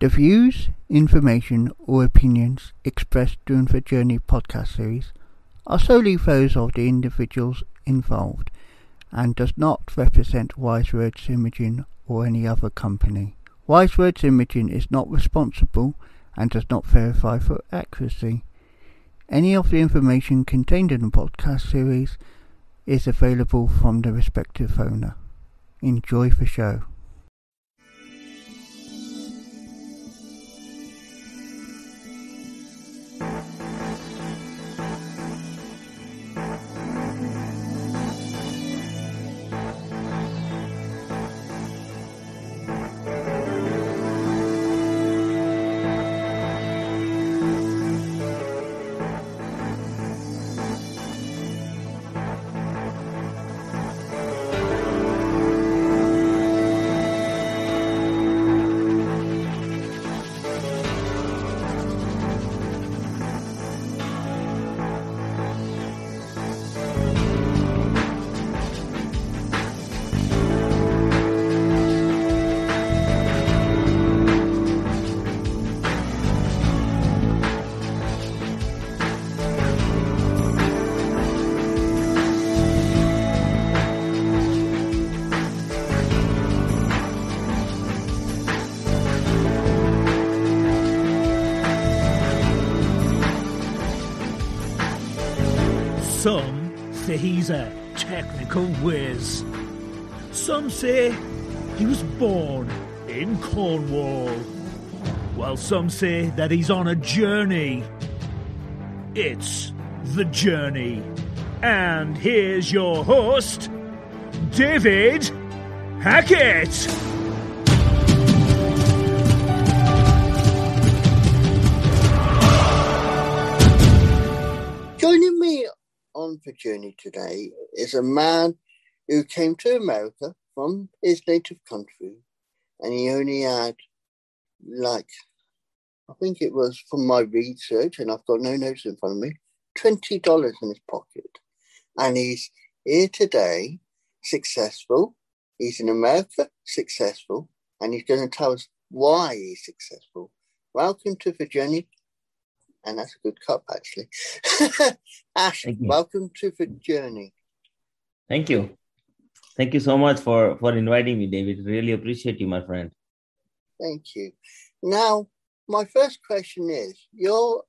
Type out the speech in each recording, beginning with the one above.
The views, information, or opinions expressed during the Journey podcast series are solely those of the individuals involved and does not represent Wise Words Imaging or any other company. Wise Words Imaging is not responsible and does not verify for accuracy. Any of the information contained in the podcast series is available from the respective owner. Enjoy the show. Say he's a technical whiz. Some say he was born in Cornwall. While some say that he's on a journey. It's The Journey. And here's your host, David Hackett. The journey today is a man who came to America from his native country and he only had like I think it was from my research and I've got no notes in front of me, twenty dollars in his pocket. And he's here today, successful. He's in America, successful, and he's going to tell us why he's successful. Welcome to the journey, and that's a good cup actually. Ash, welcome to the journey. Thank you. Thank you so much for for inviting me, David. Really appreciate you, my friend. Thank you. Now, my first question is you're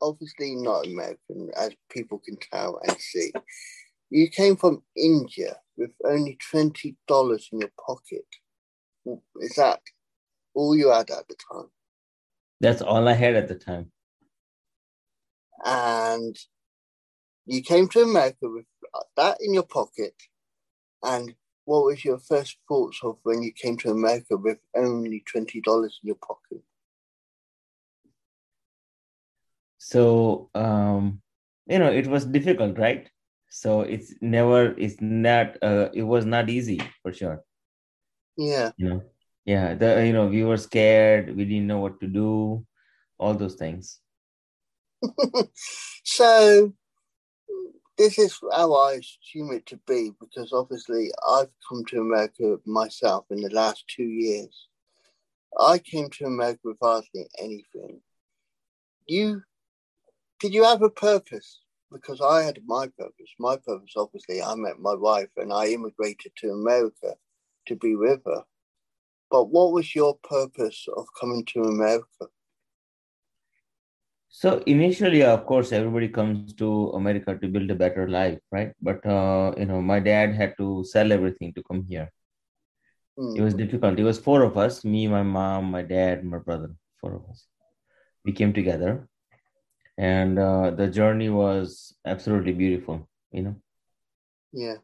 obviously not American, as people can tell and see. You came from India with only $20 in your pocket. Is that all you had at the time? That's all I had at the time. And you came to America with that in your pocket. And what was your first thoughts of when you came to America with only $20 in your pocket? So um, you know, it was difficult, right? So it's never, it's not, uh, it was not easy for sure. Yeah. You know, yeah. The you know, we were scared. We didn't know what to do. All those things. so this is how I assume it to be because obviously I've come to America myself in the last two years. I came to America with hardly anything. You did you have a purpose? Because I had my purpose. My purpose, obviously, I met my wife and I immigrated to America to be with her. But what was your purpose of coming to America? So initially, of course, everybody comes to America to build a better life, right? But uh, you know, my dad had to sell everything to come here. Hmm. It was difficult. It was four of us: me, my mom, my dad, my brother. Four of us. We came together, and uh, the journey was absolutely beautiful. You know. Yeah.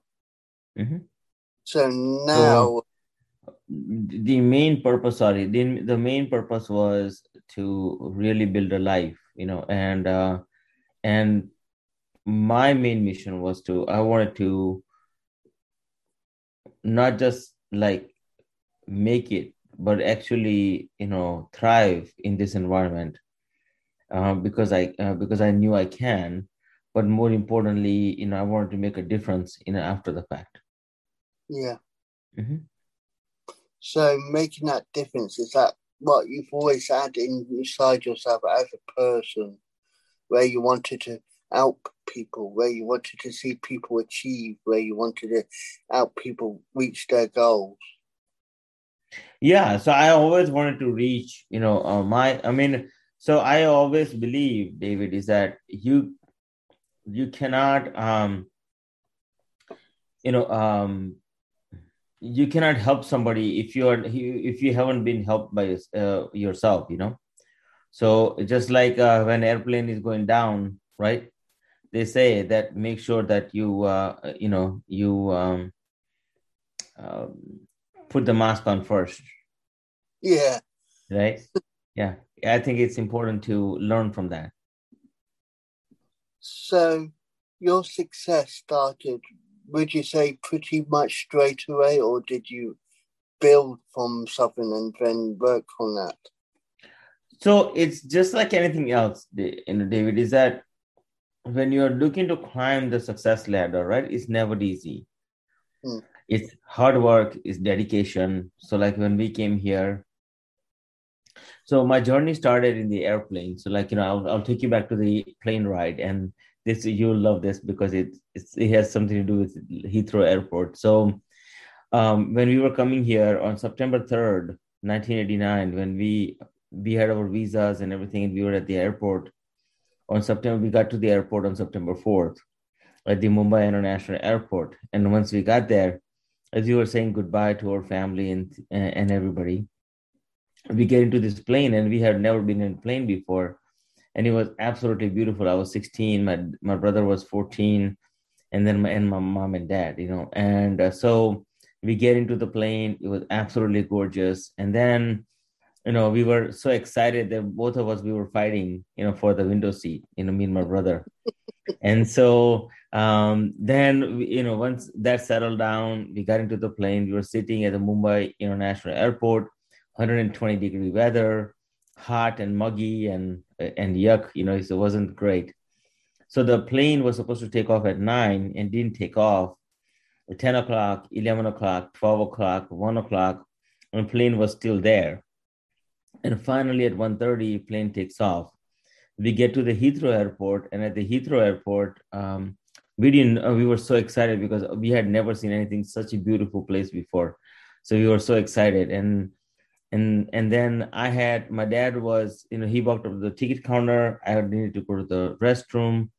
Mhm. So now, The main purpose, sorry, the, the main purpose was to really build a life, you know, and uh, and my main mission was to I wanted to not just like make it, but actually, you know, thrive in this environment uh, because I uh, because I knew I can. But more importantly, you know, I wanted to make a difference, know, after the fact. yeah. Mhm. So making that difference is that what you've always had inside yourself as a person, where you wanted to help people, where you wanted to see people achieve, where you wanted to help people reach their goals? Yeah, so I always wanted to reach, you know, uh, my, I mean, so I always believe, David, is that you you cannot um you know um you cannot help somebody if you are if you haven't been helped by uh, yourself you know? So just like uh, when airplane is going down right? They say that make sure that you uh, you know you um, um, put the mask on first. Yeah. Right? Yeah. I think it's important to learn from that. So your success started would you say pretty much straight away, or did you build from something and then work on that? So it's just like anything else, you know, David, is that when you're looking to climb the success ladder, right, it's never easy. Hmm. It's hard work, it's dedication. So, like when we came here, so my journey started in the airplane. So, like, you know, I'll, I'll take you back to the plane ride. And this you'll love this because it it has something to do with Heathrow Airport. So um, when we were coming here on September third, nineteen eighty nine, when we we had our visas and everything, and we were at the airport on September. We got to the airport on September fourth at the Mumbai International Airport, and once we got there, as we were saying goodbye to our family and and everybody, we get into this plane, and we had never been in a plane before and it was absolutely beautiful. I was 16, my my brother was 14, and then my and my mom and dad, you know, and uh, so we get into the plane. It was absolutely gorgeous, and then you know we were so excited that both of us we were fighting, you know, for the window seat, you know, me and my brother, and so um, then you know once that settled down, we got into the plane. We were sitting at the Mumbai International Airport, 120 degree weather hot and muggy and and yuck you know it wasn't great. So the plane was supposed to take off at 9 and didn't take off. At 10 o'clock 11 o'clock 12 o'clock 1 o'clock and plane was still there. And finally at 1.30 plane takes off. We get to the heathrow airport and at the heathrow airport um, we didn't uh, we were so excited because we had never seen anything such a beautiful place before. So we were so excited. And and and then I had my dad was you know he walked up to the ticket counter. I needed to go to the restroom,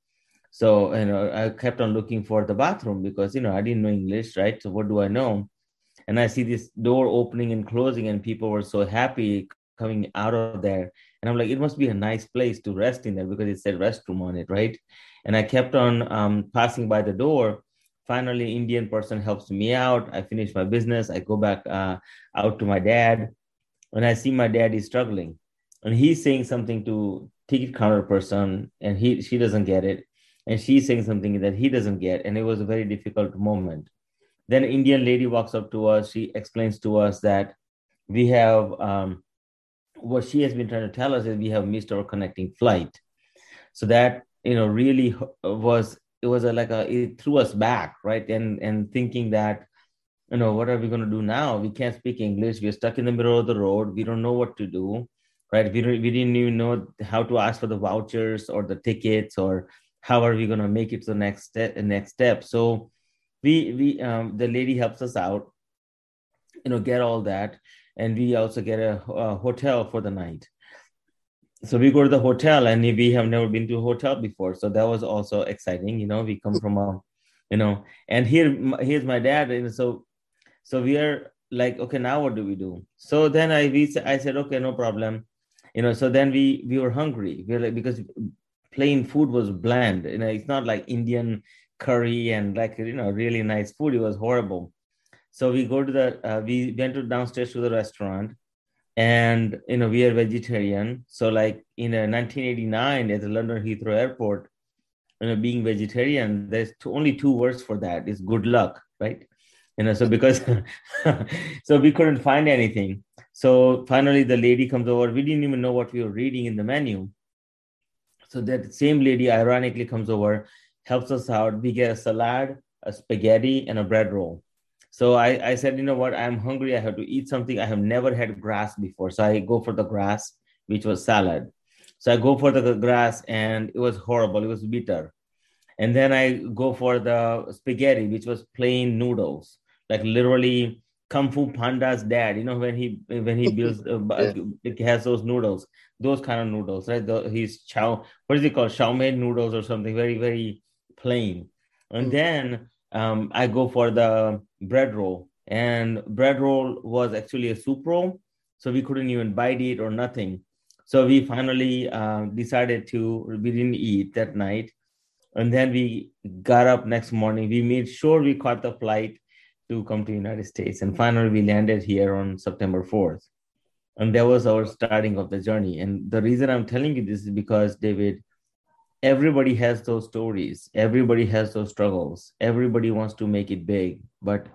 so you know I kept on looking for the bathroom because you know I didn't know English, right? So what do I know? And I see this door opening and closing, and people were so happy coming out of there. And I'm like, it must be a nice place to rest in there because it said restroom on it, right? And I kept on um, passing by the door. Finally, Indian person helps me out. I finish my business. I go back uh, out to my dad when I see my dad is struggling and he's saying something to ticket counter person and he she doesn't get it and she's saying something that he doesn't get and it was a very difficult moment. Then an indian lady walks up to us. She explains to us that we have um, what she has been trying to tell us is we have missed our connecting flight. So that you know really was it was a, like a it threw us back right? And and thinking that you know, what are we going to do now? We can't speak English. We're stuck in the middle of the road. We don't know what to do, right? We, we didn't even know how to ask for the vouchers or the tickets or how are we going to make it to the next step, next step. So we, we, um, the lady helps us out, you know, get all that. And we also get a, a hotel for the night. So we go to the hotel and we have never been to a hotel before. So that was also exciting. You know, we come from a, you know, and here, here's my dad. And so so we are like, okay, now what do we do? So then I we I said, okay, no problem. You know, so then we we were hungry. We were like because plain food was bland. You know, it's not like Indian curry and like you know really nice food. It was horrible. So we go to the uh, we went to downstairs to the restaurant, and you know we are vegetarian. So like in uh, 1989 at the London Heathrow Airport, you know being vegetarian, there's two, only two words for that: is good luck, right? You know so because so we couldn't find anything so finally the lady comes over we didn't even know what we were reading in the menu so that same lady ironically comes over helps us out we get a salad a spaghetti and a bread roll So I, I said, you know what, I'm hungry. I have to eat something. I have never had grass before. So I go for the grass, which was salad. So I go for the grass and it was horrible. It was bitter. And then I go for the spaghetti, which was plain noodles, like literally Kung Fu Panda's dad. You know when he when he builds uh, yeah. he has those noodles, those kind of noodles, right? The, he's chow. What is it called? Chow mein noodles or something. Very very plain. And mm-hmm. then um, I go for the bread roll, and bread roll was actually a soup roll, so we couldn't even bite it or nothing. So we finally uh, decided to we didn't eat that night, and then we got up next morning. We made sure we caught the flight to come to United States, and finally we landed here on September fourth, and that was our starting of the journey. And the reason I'm telling you this is because David, everybody has those stories. Everybody has those struggles. Everybody wants to make it big. But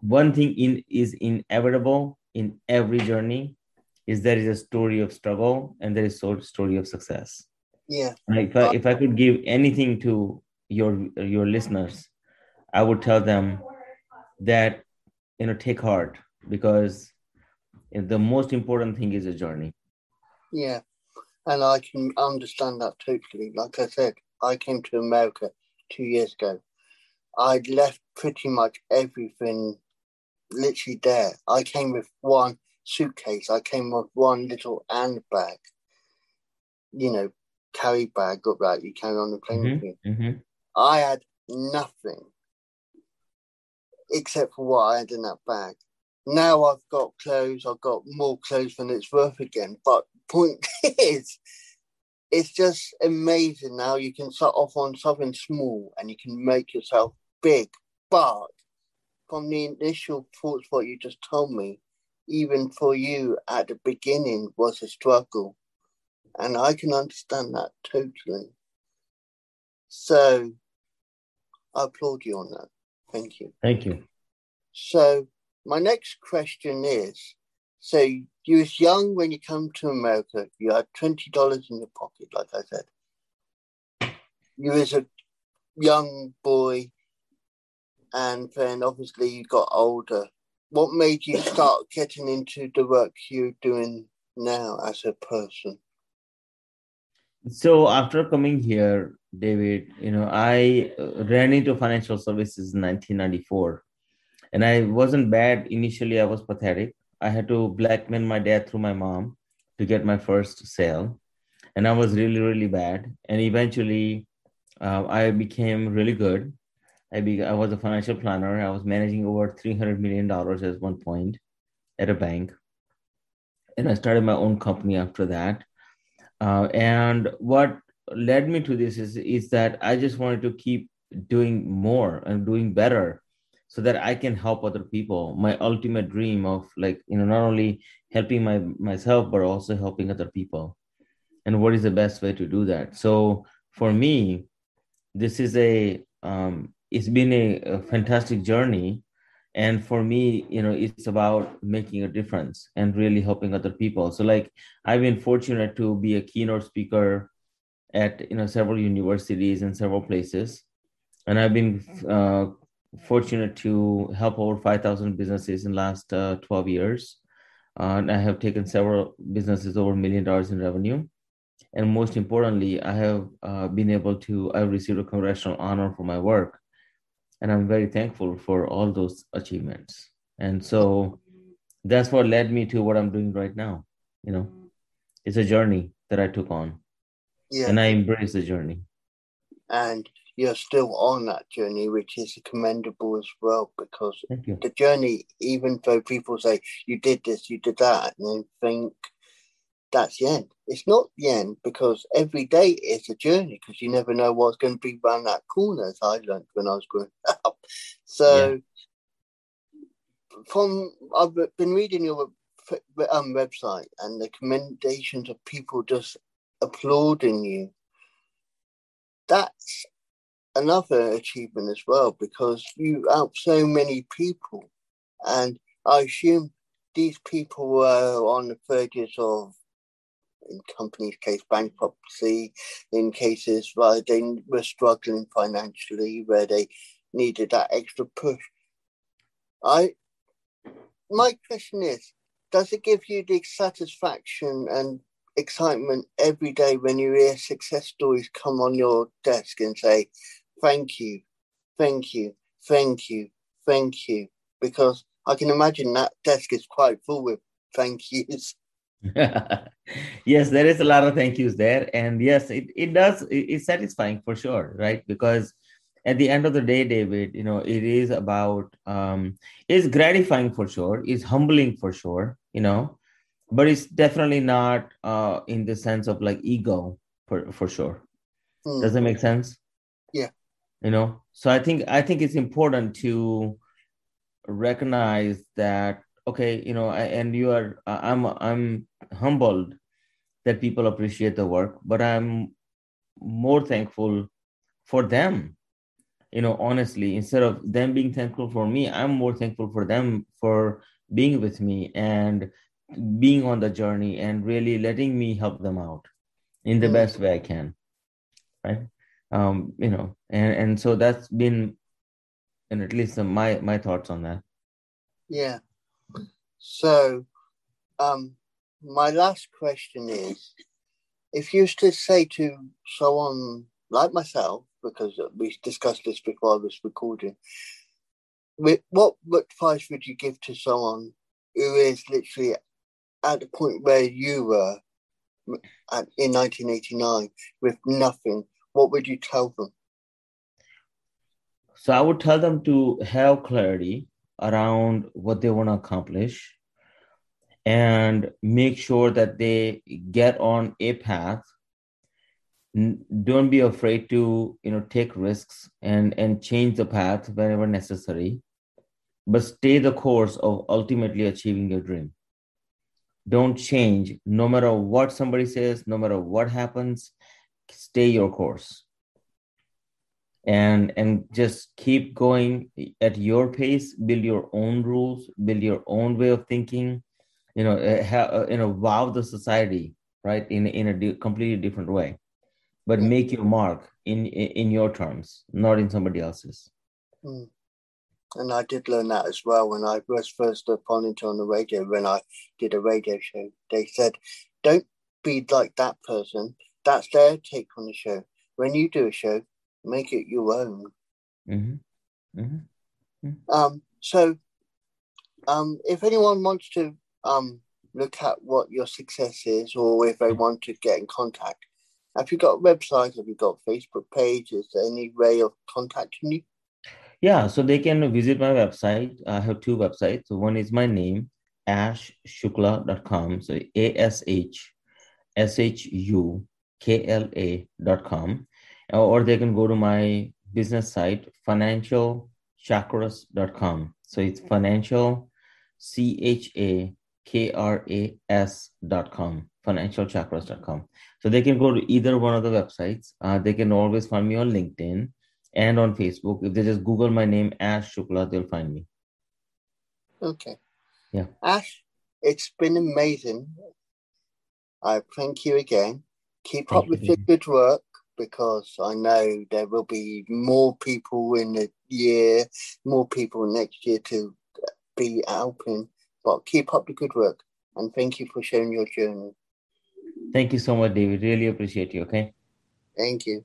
one thing in is inevitable in every journey is there is a story of struggle and there is a story of success. Yeah. Like if I, if I could give anything to your your listeners i would tell them that you know take heart because the most important thing is a journey yeah and I can understand that totally. Like I said, I came to America two years ago. I'd left pretty much everything literally there. I came with one suitcase. I came with one little handbag, you know, carry bag up that you carry on the plane. Mm-hmm, mm-hmm. I had nothing except for what I had in that bag. Now I've got clothes. I've got more clothes than it's worth again. But point is, it's just amazing now you can start off on something small and you can make yourself big. But from the initial thoughts, what you just told me, even for you at the beginning was a struggle. And I can understand that totally. So I applaud you on that. Thank you. Thank you. So my next question is so you was young when you come to America. You had twenty dollars in your pocket, like I said. You was a young boy, and then obviously you got older. What made you start getting into the work you're doing now as a person? So after coming here, David, you know, I ran into financial services in 1994, and I wasn't bad initially. I was pathetic I had to blackmail my dad through my mom to get my first sale. And I was really, really bad. And eventually, uh, I became really good. I, be, I was a financial planner. I was managing over $300 million at one point at a bank. And I started my own company after that. Uh, and what led me to this is, is that I just wanted to keep doing more and doing better so that I can help other people. My ultimate dream of like, you know, not only helping my myself, but also helping other people. And what is the best way to do that? So for me, this is a um, it's been a, a fantastic journey. And for me, you know, it's about making a difference and really helping other people. So like I've been fortunate to be a keynote speaker at you know several universities and several places and i've been uh, fortunate to help over 5,000 businesses in last uh, 12 years. Uh, and I have taken several businesses over a million dollars in revenue. And most importantly, I have uh, been able to, I've received a congressional honor for my work. And I'm very thankful for all those achievements. And so that's what led me to what I'm doing right now. You know, it's a journey that I took on. Yeah. And I embrace the journey. And you're still on that journey, which is commendable as well. Because the journey, even though people say you did this, you did that, and they think that's the end. It's not the end because every day is a journey because you never know what's going to be around that corner, as I learned when I was growing up. So, yeah. from I've been reading your um, website and the commendations of people just applauding you. That's another achievement as well because you help so many people. And I assume these people were on the verges of, in companies' case, bankruptcy, in cases where they were struggling financially, where they needed that extra push. I my question is, does it give you the satisfaction and excitement every day when you hear success stories come on your desk and say, thank you, thank you, thank you, thank you? Because I can imagine that desk is quite full with thank yous. yes, there is a lot of thank yous there. And yes, it, it does, it, it's satisfying for sure, right? Because at the end of the day, David, you know, it is about, um, it's gratifying for sure, it's humbling for sure, you know, but it's definitely not uh, in the sense of like ego for, for sure. Mm. Does that make sense? Yeah. You know, so I think, I think it's important to recognize that okay you know and you are i'm i'm humbled that people appreciate the work but i'm more thankful for them. You know honestly instead of them being thankful for me i'm more thankful for them for being with me and being on the journey and really letting me help them out in the mm. best way i can right? Um you know and and so that's been and at least my my thoughts on that. Yeah. So, um, my last question is if you used to say to someone like myself, because we discussed this before was recording, what advice would you give to someone who is literally at the point where you were at, in 1989 with nothing? What would you tell them? So I would tell them to have clarity around what they want to accomplish and make sure that they get on a path. Don't be afraid to you know take risks and and change the path whenever necessary but stay the course of ultimately achieving your dream. Don't change. No matter what somebody says no matter what happens stay your course. And and just keep going at your pace. Build your own rules. Build your own way of thinking you know uh, ha, uh, you know wow the society right in in a di- completely different way but mm. make your mark in in your terms not in somebody else's mm. and i did learn that as well when i was first appointed on the radio when i did a radio show they said don't be like that person that's their take on the show when you do a show make it your own. Mm-hmm. Mm-hmm. Mm-hmm. Um, so, um, if anyone wants to um, look at what your success is, or if they want to get in contact, have you got a website? Have you got Facebook pages? Any way of contacting you? Yeah, so they can visit my website. I have two websites. So one is my name, ashshukla.com. So A S H S H U K L A.com or they can go to my business site financialchakras.com so it's financial c h a k r a s dot com financialchakras.com so they can go to either one of the websites. Uh, they can always find me on linkedin and on facebook. If they just google my name ash shukla they'll find me. Okay. Yeah. Ash it's been amazing. I thank you again. Keep thank up with the good work because I know there will be more people in the year, more people next year to be helping. But keep up the good work and thank you for sharing your journey. Thank you so much, David. Really appreciate you. Okay. Thank you.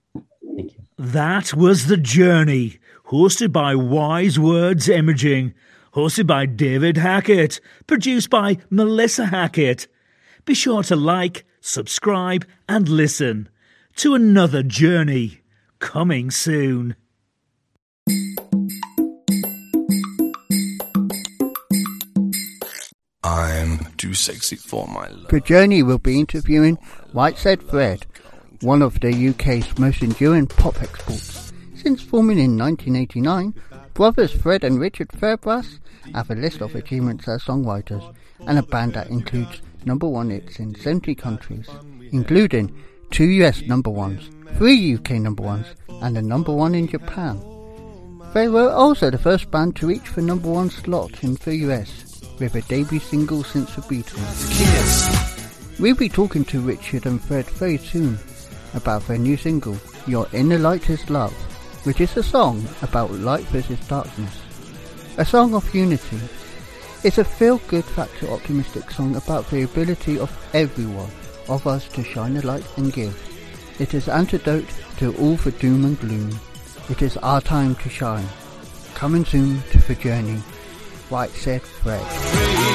Thank you. That was The Journey, hosted by Wise Words Imaging, hosted by David Hackett, produced by Melissa Hackett. Be sure to like, subscribe, and listen to another journey coming soon. I'm too sexy for my love. Will be interviewing Right Said Fred, one of the UK's most enduring pop exports. Since forming in 1989, brothers Fred and Richard Fairbrass have a list of achievements as songwriters and a band that includes number one hits in 70 countries, including two US number ones, three UK number ones, and a number one in Japan. They were also the first band to reach the number one slot in the US with a debut single since the Beatles. Kiss. We'll be talking to Richard and Fred very soon about their new single, Your Inner Light is Love, which is a song about light versus darkness. A Song of Unity it's a feel-good factor optimistic song about the ability of everyone of us to shine a light and give. It is antidote to all the doom and gloom. It is our time to shine. Coming soon to the journey. Right said Fred.